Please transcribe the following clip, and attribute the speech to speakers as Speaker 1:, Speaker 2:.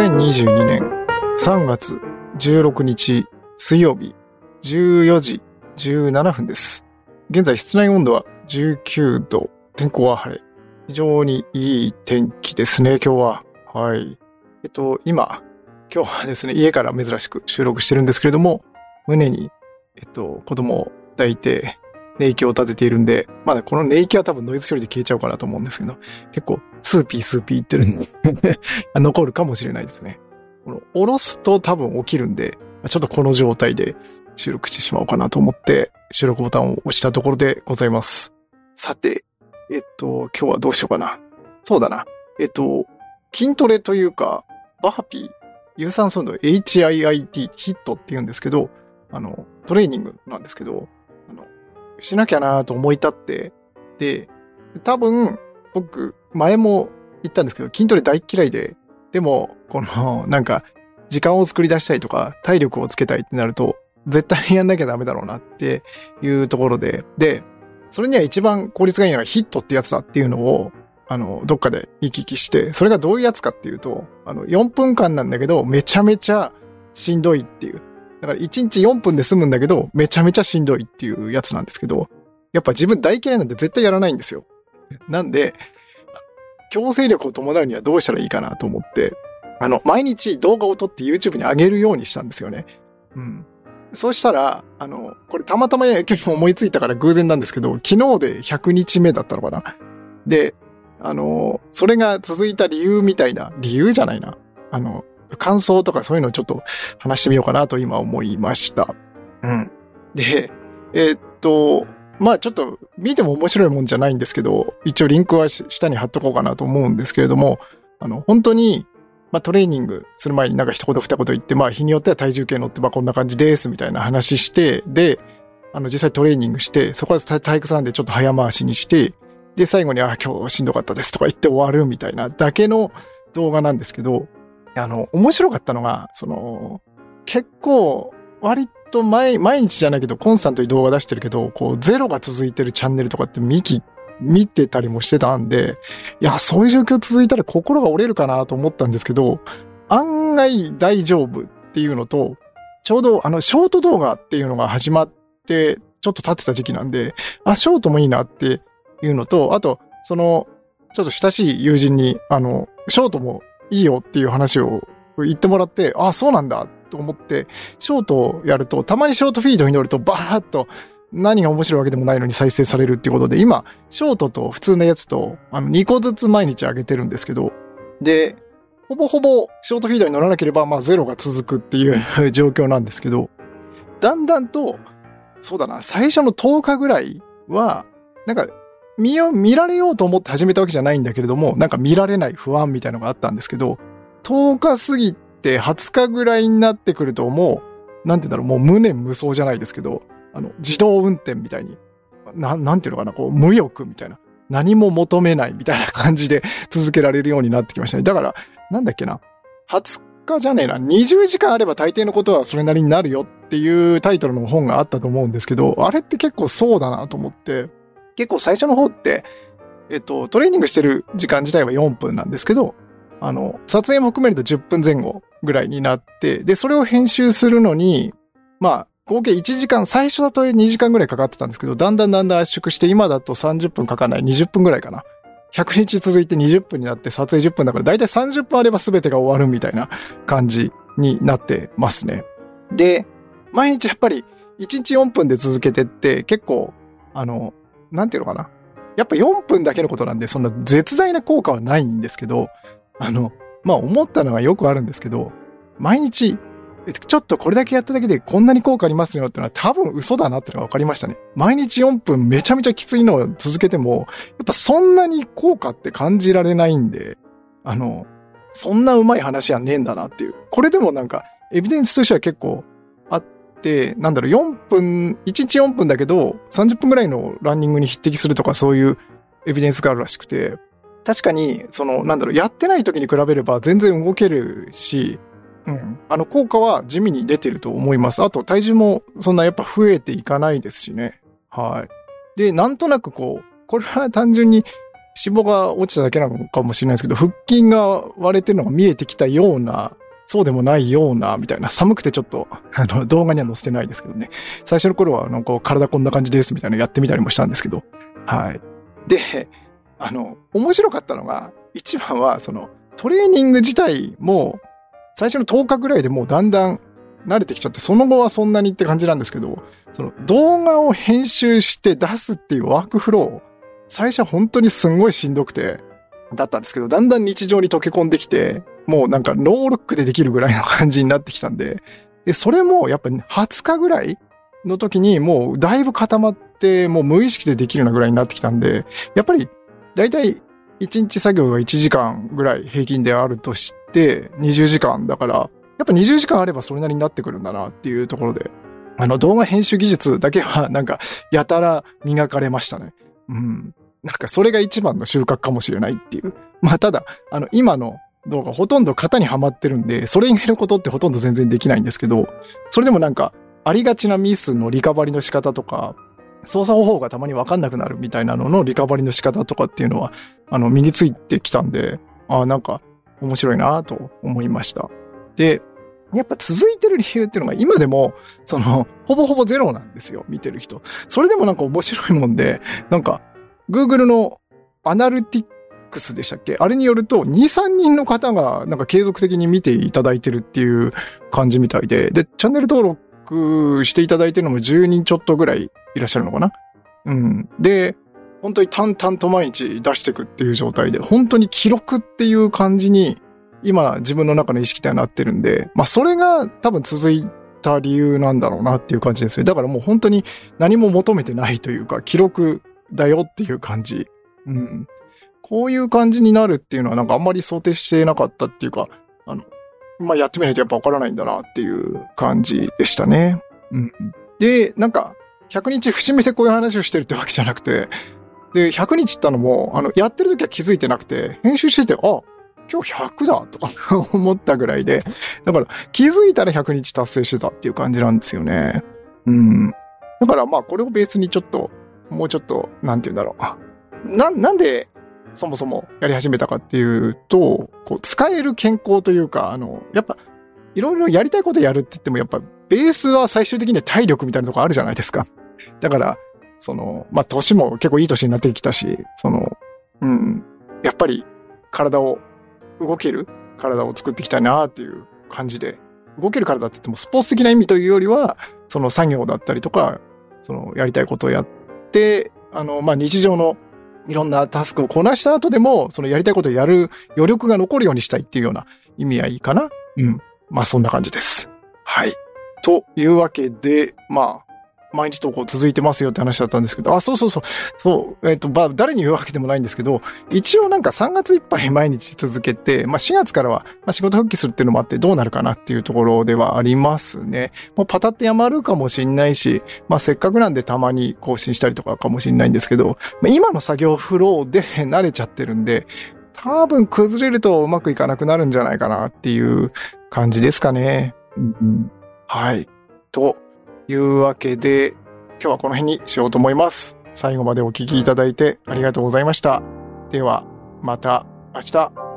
Speaker 1: 2022年3月16日水曜日14時17分です。現在室内温度は19度、天候は晴れ。非常にいい天気ですね、今日は。はい。えっと、今、今日はですね、家から珍しく収録してるんですけれども、胸に、えっと、子供を抱いて、寝息を立てているんで、まだこの寝息は多分ノイズ処理で消えちゃうかなと思うんですけど、結構スーピースーピー言ってるんで 残るかもしれないですね。この、下ろすと多分起きるんで、ちょっとこの状態で収録してしまおうかなと思って、収録ボタンを押したところでございます。さて、えっと、今日はどうしようかな。そうだな。えっと、筋トレというか、バーピー、有酸素運動 HIIT、ヒットって言うんですけど、あの、トレーニングなんですけど、しなきゃなと思い立って、で、多分、僕、前も言ったんですけど、筋トレ大嫌いで、でも、この、なんか、時間を作り出したいとか、体力をつけたいってなると、絶対にやんなきゃダメだろうなっていうところで、で、それには一番効率がいいのがヒットってやつだっていうのを、あの、どっかで行き来して、それがどういうやつかっていうと、あの、4分間なんだけど、めちゃめちゃしんどいっていう。だから1日4分で済むんだけど、めちゃめちゃしんどいっていうやつなんですけど、やっぱ自分大嫌いなんで絶対やらないんですよ。なんで、強制力を伴うにはどうしたらいいかなと思って、あの、毎日動画を撮って YouTube に上げるようにしたんですよね。うん。そうしたら、あの、これたまたま結構思いついたから偶然なんですけど、昨日で100日目だったのかな。で、あの、それが続いた理由みたいな、理由じゃないな。あの、感想とかそういうのをちょっと話してみようかなと今思いました。うん。で、えーっと、まあちょっと見ても面白いもんじゃないんですけど、一応リンクはし下に貼っとこうかなと思うんですけれども、あの、本当に、まあトレーニングする前になんか一言二言言って、まあ日によっては体重計乗って、まあこんな感じですみたいな話して、で、あの実際トレーニングして、そこは体育なんでちょっと早回しにして、で、最後に、あ、今日しんどかったですとか言って終わるみたいなだけの動画なんですけど、あの、面白かったのが、その、結構、割と毎、日じゃないけど、コンスタントに動画出してるけど、こう、ゼロが続いてるチャンネルとかって見き、見てたりもしてたんで、いや、そういう状況続いたら心が折れるかなと思ったんですけど、案外大丈夫っていうのと、ちょうどあの、ショート動画っていうのが始まって、ちょっと経ってた時期なんで、あ、ショートもいいなっていうのと、あと、その、ちょっと親しい友人に、あの、ショートもいいよっていう話を言ってもらって、ああ、そうなんだと思って、ショートをやると、たまにショートフィードに乗ると、バーッと、何が面白いわけでもないのに再生されるっていうことで、今、ショートと普通のやつと、あの、2個ずつ毎日上げてるんですけど、で、ほぼほぼショートフィードに乗らなければ、まあゼロが続くっていう 状況なんですけど、だんだんと、そうだな、最初の10日ぐらいは、なんか、見よ、見られようと思って始めたわけじゃないんだけれども、なんか見られない不安みたいのがあったんですけど、10日過ぎて20日ぐらいになってくるともう、なんて言うんだろう、もう無念無想じゃないですけど、あの、自動運転みたいに、ななんていうのかな、こう、無欲みたいな。何も求めないみたいな感じで続けられるようになってきましたね。だから、なんだっけな。20日じゃねえな。20時間あれば大抵のことはそれなりになるよっていうタイトルの本があったと思うんですけど、あれって結構そうだなと思って、結構最初の方って、えっと、トレーニングしてる時間自体は4分なんですけど、あの、撮影も含めると10分前後ぐらいになって、で、それを編集するのに、まあ、合計1時間、最初だと2時間ぐらいかかってたんですけど、だんだんだんだん圧縮して、今だと30分かかんない、20分ぐらいかな。100日続いて20分になって撮影10分だから、だいたい30分あれば全てが終わるみたいな感じになってますね。で、毎日やっぱり1日4分で続けてって、結構、あの、なんていうのかな？やっぱ4分だけのことなんで、そんな絶大な効果はないんですけど、あの、まあ思ったのはよくあるんですけど、毎日、ちょっとこれだけやっただけでこんなに効果ありますよってのは多分嘘だなってのが分かりましたね。毎日4分めちゃめちゃきついのを続けても、やっぱそんなに効果って感じられないんで、あの、そんなうまい話はねえんだなっていう。これでもなんか、エビデンスとしては結構、なんだろう、4分、1日4分だけど、30分ぐらいのランニングに匹敵するとかそういうエビデンスがあるらしくて、確かに、その、なんだろう、やってない時に比べれば全然動けるし、うん。あの、効果は地味に出てると思います。あと、体重もそんなやっぱ増えていかないですしね。はい。で、なんとなくこう、これは単純に脂肪が落ちただけなのかもしれないですけど、腹筋が割れてるのが見えてきたような、そうでもないような、みたいな、寒くてちょっと、あの、動画には載せてないですけどね。最初の頃は、なんか、体こんな感じです、みたいなやってみたりもしたんですけど。はい。で、あの、面白かったのが、一番は、その、トレーニング自体も、最初の10日ぐらいでもうだんだん慣れてきちゃって、その後はそんなにって感じなんですけど、その動画を編集して出すっていうワークフロー、最初は本当にすんごいしんどくて、だったんですけど、だんだん日常に溶け込んできて、もうなんかノールックでできるぐらいの感じになってきたんで、で、それもやっぱ20日ぐらいの時にもうだいぶ固まって、もう無意識でできるようなぐらいになってきたんで、やっぱりだいたい1日作業が1時間ぐらい平均であるとして20時間だから、やっぱ20時間あればそれなりになってくるんだなっていうところで、あの動画編集技術だけはなんかやたら磨かれましたね。うん。なんかそれが一番の収穫かもしれないっていう。まあただ、あの今の動画ほとんど型にはまってるんで、それ以外のことってほとんど全然できないんですけど、それでもなんかありがちなミスのリカバリの仕方とか、操作方法がたまにわかんなくなるみたいなののリカバリの仕方とかっていうのは、あの、身についてきたんで、ああ、なんか面白いなと思いました。で、やっぱ続いてる理由っていうのが今でも、その、ほぼほぼゼロなんですよ、見てる人。それでもなんか面白いもんで、なんか、Google のアナルティックスでしたっけ？あれによると、2、3人の方がなんか継続的に見ていただいてるっていう感じみたいで、で、チャンネル登録していただいてるのも10人ちょっとぐらいいらっしゃるのかな？うん。で、本当に淡々と毎日出していくっていう状態で、本当に記録っていう感じに、今自分の中の意識ではなってるんで、まあそれが多分続いた理由なんだろうなっていう感じですよ。だからもう本当に何も求めてないというか、記録だよっていう感じ。うん。こういう感じになるっていうのはなんかあんまり想定してなかったっていうか、あの、まあ、やってみないとやっぱわからないんだなっていう感じでしたね。うん。で、なんか、100日節目でこういう話をしてるってわけじゃなくて、で、100日ったのも、あの、やってる時は気づいてなくて、編集してて、あ、今日100だとか 思ったぐらいで、だから気づいたら100日達成してたっていう感じなんですよね。うん。だからまあこれをベースにちょっともうちょっと、なんて言うんだろう。な、なんで、そもそもやり始めたかっていうと、こう、使える健康というか、あの、やっぱ、いろいろやりたいことやるって言っても、やっぱ、ベースは最終的には体力みたいなとこあるじゃないですか。だから、その、まあ、年も結構いい年になってきたし、その、うん、やっぱり、体を、動ける体を作っていきたいなっていう感じで、動ける体って言ってもスポーツ的な意味というよりは、その作業だったりとか、そのやりたいことをやって、あの、まあ、日常のいろんなタスクをこなした後でも、そのやりたいことをやる余力が残るようにしたいっていうような意味合いかな。うん。まあ、そんな感じです。はい。というわけで、まあ、毎日投稿続いてますよって話だったんですけど、あ、そうそうそう、そう、えっ、ー、と、まあ、誰に言うわけでもないんですけど、一応なんか3月いっぱい毎日続けて、まあ、4月からは、仕事復帰するっていうのもあってどうなるかなっていうところではありますね。もうパタってやまるかもしんないし、まあ、せっかくなんでたまに更新したりとかかもしんないんですけど、まあ、今の作業フローで 慣れちゃってるんで、多分崩れるとうまくいかなくなるんじゃないかなっていう感じですかね。はい。というわけで、今日はこの辺にしようと思います。最後までお聴きいただいてありがとうございました。では、また明日。